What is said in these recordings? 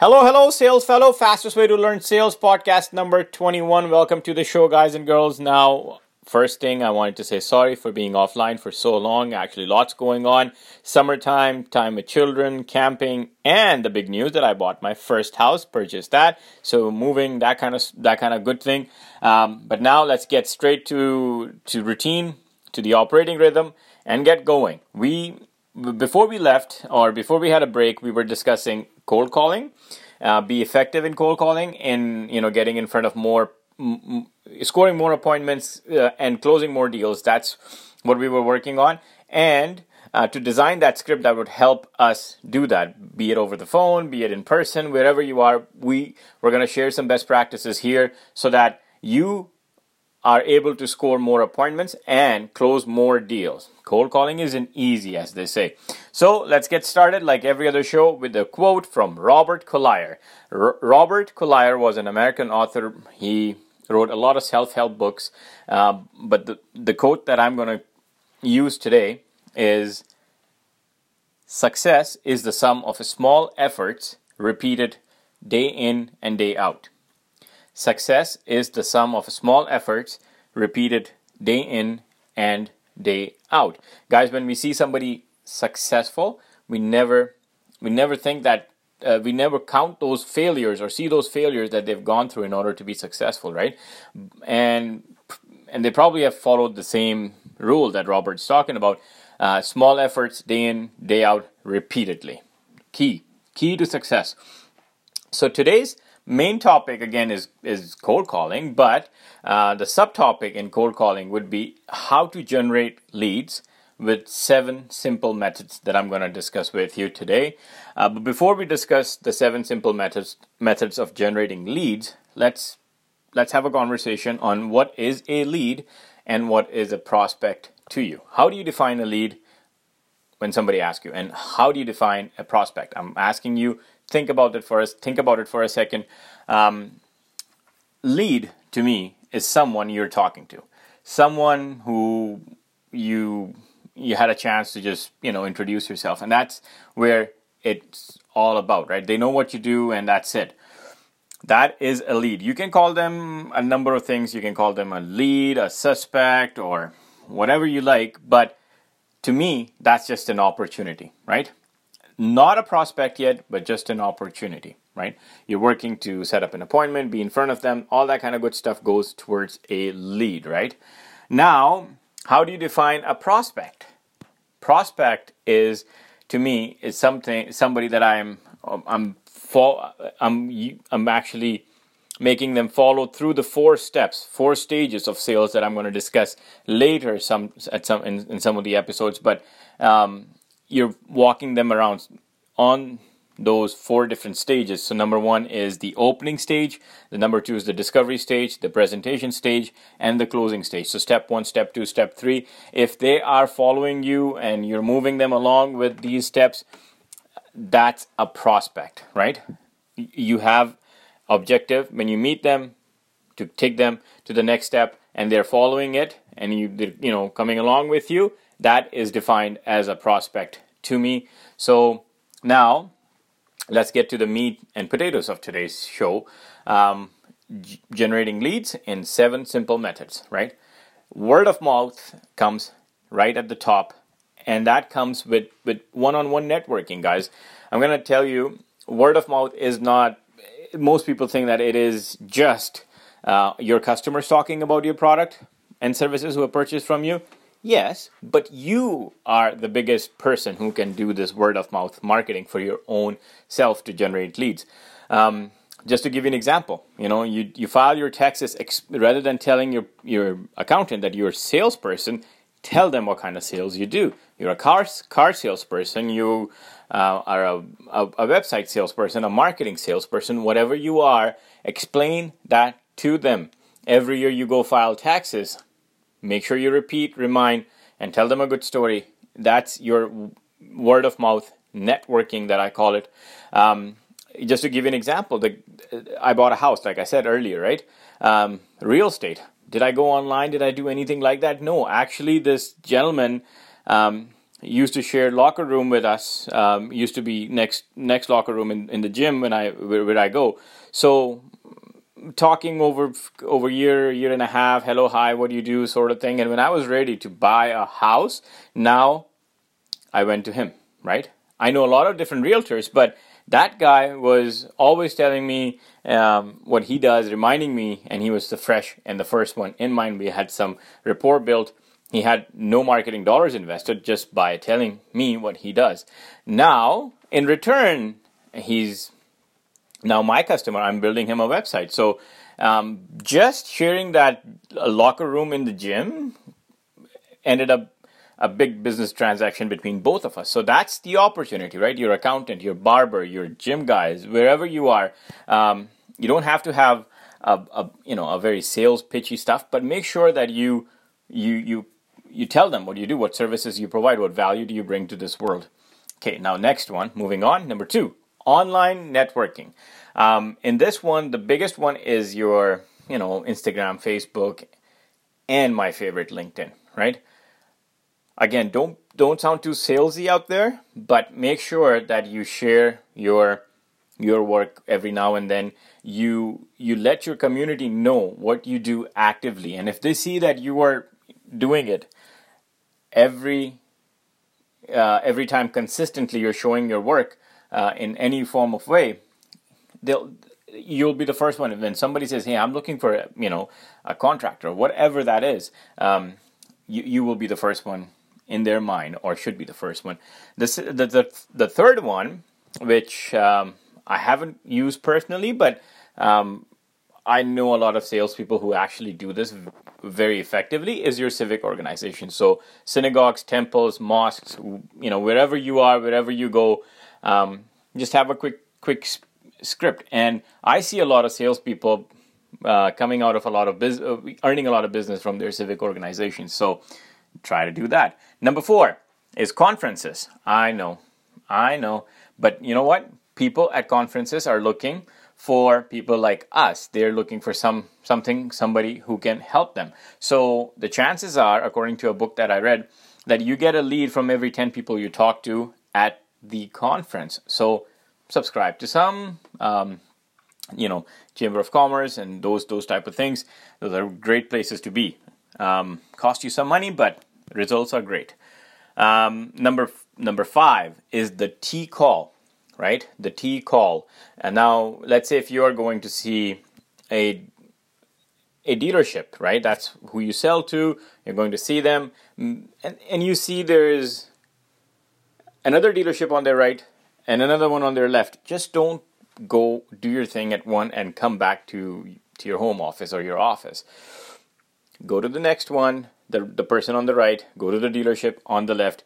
Hello, hello, sales fellow. Fastest way to learn sales podcast number 21. Welcome to the show, guys and girls. Now, first thing I wanted to say sorry for being offline for so long. Actually, lots going on. Summertime, time with children, camping, and the big news that I bought my first house, purchased that. So moving, that kind of that kind of good thing. Um, but now let's get straight to to routine, to the operating rhythm, and get going. We before we left or before we had a break, we were discussing cold calling. Uh, be effective in cold calling and you know getting in front of more, m- scoring more appointments uh, and closing more deals. That's what we were working on, and uh, to design that script that would help us do that, be it over the phone, be it in person, wherever you are. We we're going to share some best practices here so that you are able to score more appointments and close more deals. Cold calling isn't easy, as they say. So let's get started, like every other show, with a quote from Robert Collier. R- Robert Collier was an American author. He wrote a lot of self-help books, uh, but the, the quote that I'm going to use today is Success is the sum of small efforts repeated day in and day out. Success is the sum of small efforts repeated day in and day out. Guys, when we see somebody successful, we never we never think that uh, we never count those failures or see those failures that they've gone through in order to be successful, right? And and they probably have followed the same rule that Robert's talking about: uh, small efforts, day in, day out, repeatedly. Key, key to success. So today's main topic again is is cold calling, but uh, the subtopic in cold calling would be how to generate leads with seven simple methods that I'm going to discuss with you today. Uh, but before we discuss the seven simple methods methods of generating leads, let's let's have a conversation on what is a lead and what is a prospect to you. How do you define a lead when somebody asks you, and how do you define a prospect? I'm asking you think about it for us. Think about it for a second. Um, lead to me is someone you're talking to, someone who you you had a chance to just you know introduce yourself, and that's where it's all about, right? They know what you do, and that's it. That is a lead. You can call them a number of things. You can call them a lead, a suspect, or whatever you like. But to me, that's just an opportunity, right? Not a prospect yet, but just an opportunity, right? You're working to set up an appointment, be in front of them, all that kind of good stuff goes towards a lead, right? Now, how do you define a prospect? Prospect is to me is something somebody that I'm I'm I'm I'm actually making them follow through the four steps, four stages of sales that I'm going to discuss later some at some in, in some of the episodes, but um, you're walking them around on those four different stages. So, number one is the opening stage, the number two is the discovery stage, the presentation stage, and the closing stage. So, step one, step two, step three. If they are following you and you're moving them along with these steps, that's a prospect, right? You have objective when you meet them to take them to the next step and they're following it and you you know coming along with you that is defined as a prospect to me. So now let's get to the meat and potatoes of today's show. Um, g- generating leads in seven simple methods, right? Word of mouth comes right at the top, and that comes with, with one-on-one networking, guys. I'm gonna tell you, word of mouth is not. Most people think that it is just uh, your customers talking about your product and services who have purchased from you. Yes, but you are the biggest person who can do this word of mouth marketing for your own self to generate leads. Um, just to give you an example, you know, you, you file your taxes ex- rather than telling your, your accountant that you're a salesperson, tell them what kind of sales you do. You're a car, car salesperson, you uh, are a, a, a website salesperson, a marketing salesperson, whatever you are, explain that to them. Every year you go file taxes, Make sure you repeat, remind, and tell them a good story. That's your word of mouth networking that I call it. Um, just to give you an example, the, I bought a house, like I said earlier, right? Um, real estate. Did I go online? Did I do anything like that? No, actually, this gentleman um, used to share locker room with us. Um, used to be next next locker room in, in the gym when I where, where I go. So talking over over year year and a half hello hi what do you do sort of thing. And when i was ready to buy a house now i went to him right? I know a lot of different realtors but that guy was always telling me um, what he does reminding me and he was the fresh and the first one in mind. We had some rapport built. He had no marketing dollars invested just by telling me what he does. Now, in return, he's now my customer. I'm building him a website. So, um, just sharing that locker room in the gym ended up a big business transaction between both of us. So that's the opportunity, right? Your accountant, your barber, your gym guys, wherever you are, um, you don't have to have a, a, you know a very sales pitchy stuff, but make sure that you you you you tell them what you do, what services you provide, what value do you bring to this world. Okay, now next one, moving on. Number two, online networking. Um, in this one, the biggest one is your, you know, Instagram, Facebook, and my favorite, LinkedIn. Right? Again, don't don't sound too salesy out there, but make sure that you share your your work every now and then. You you let your community know what you do actively, and if they see that you are doing it every uh, every time consistently you're showing your work uh, in any form of way, they'll you'll be the first one. When somebody says, "Hey, I'm looking for you know a contractor, whatever that is," um, you you will be the first one in their mind, or should be the first one. This the the, the third one, which um, I haven't used personally, but um, I know a lot of salespeople who actually do this very effectively is your civic organization. So synagogues, temples, mosques, you know, wherever you are, wherever you go, um, just have a quick quick script. And I see a lot of salespeople uh, coming out of a lot of business, uh, earning a lot of business from their civic organizations. So try to do that. Number four is conferences. I know, I know, but you know what? People at conferences are looking for people like us. They're looking for some something, somebody who can help them. So the chances are, according to a book that I read, that you get a lead from every 10 people you talk to at the conference. So subscribe to some, um, you know, Chamber of Commerce and those those type of things. Those are great places to be. Um, cost you some money, but results are great. Um, number number five is the T call right? The T call. And now, let's say if you are going to see a a dealership, right? That's who you sell to. You're going to see them, and and you see there is another dealership on their right and another one on their left. Just don't go do your thing at one and come back to to your home office or your office. Go to the next one, the the person on the right. Go to the dealership on the left.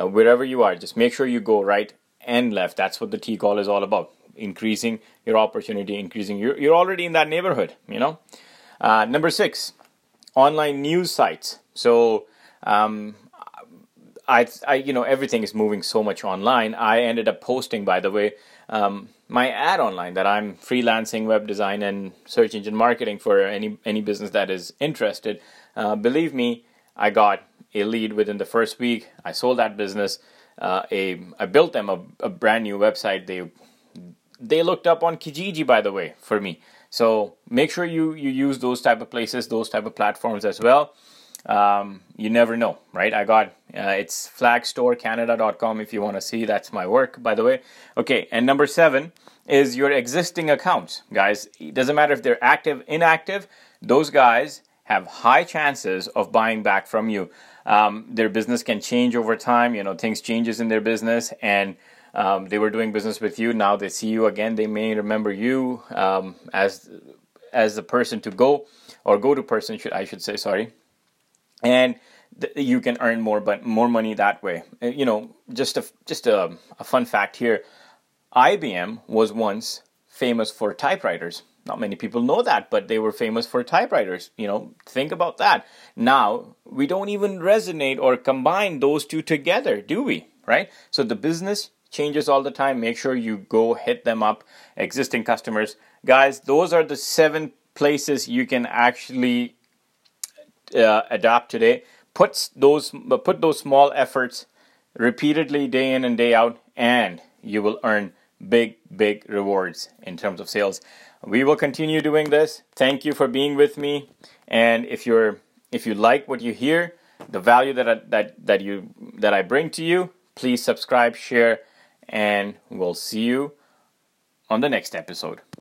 Uh, wherever you are, just make sure you go right and left. That's what the T call is all about. Increasing your opportunity, increasing you're, you're already in that neighborhood, you know. Uh, number six, online news sites. So, um, I, I, you know, everything is moving so much online. I ended up posting, by the way, um, my ad online that I'm freelancing web design and search engine marketing for any any business that is interested. Uh, believe me, I got a lead within the first week. I sold that business uh, a I built them a, a brand new website. They they looked up on Kijiji, by the way, for me. So make sure you you use those type of places, those type of platforms as well. Um, you never know, right? I got uh, it's flagstorecanada.com if you want to see. That's my work, by the way. Okay, and number seven is your existing accounts, guys. It doesn't matter if they're active, inactive. Those guys have high chances of buying back from you um, their business can change over time. You know, things changes in their business, and um, they were doing business with you. Now they see you again. They may remember you um, as as the person to go or go to person. Should I should say sorry, and th- you can earn more, but more money that way. Uh, you know, just a just a, a fun fact here. IBM was once famous for typewriters not many people know that, but they were famous for typewriters. You know, think about that. Now, we don't even resonate or combine those two together, do we? Right? So the business changes all the time. Make sure you go hit them up, existing customers. Guys, those are the seven places you can actually uh, adapt today. Put those put those small efforts repeatedly day in and day out, and you will earn big, big rewards in terms of sales. We will continue doing this. Thank you for being with me. And if you're if you like what you hear, the value that I, that that you that I bring to you, please subscribe, share, and we'll see you on the next episode.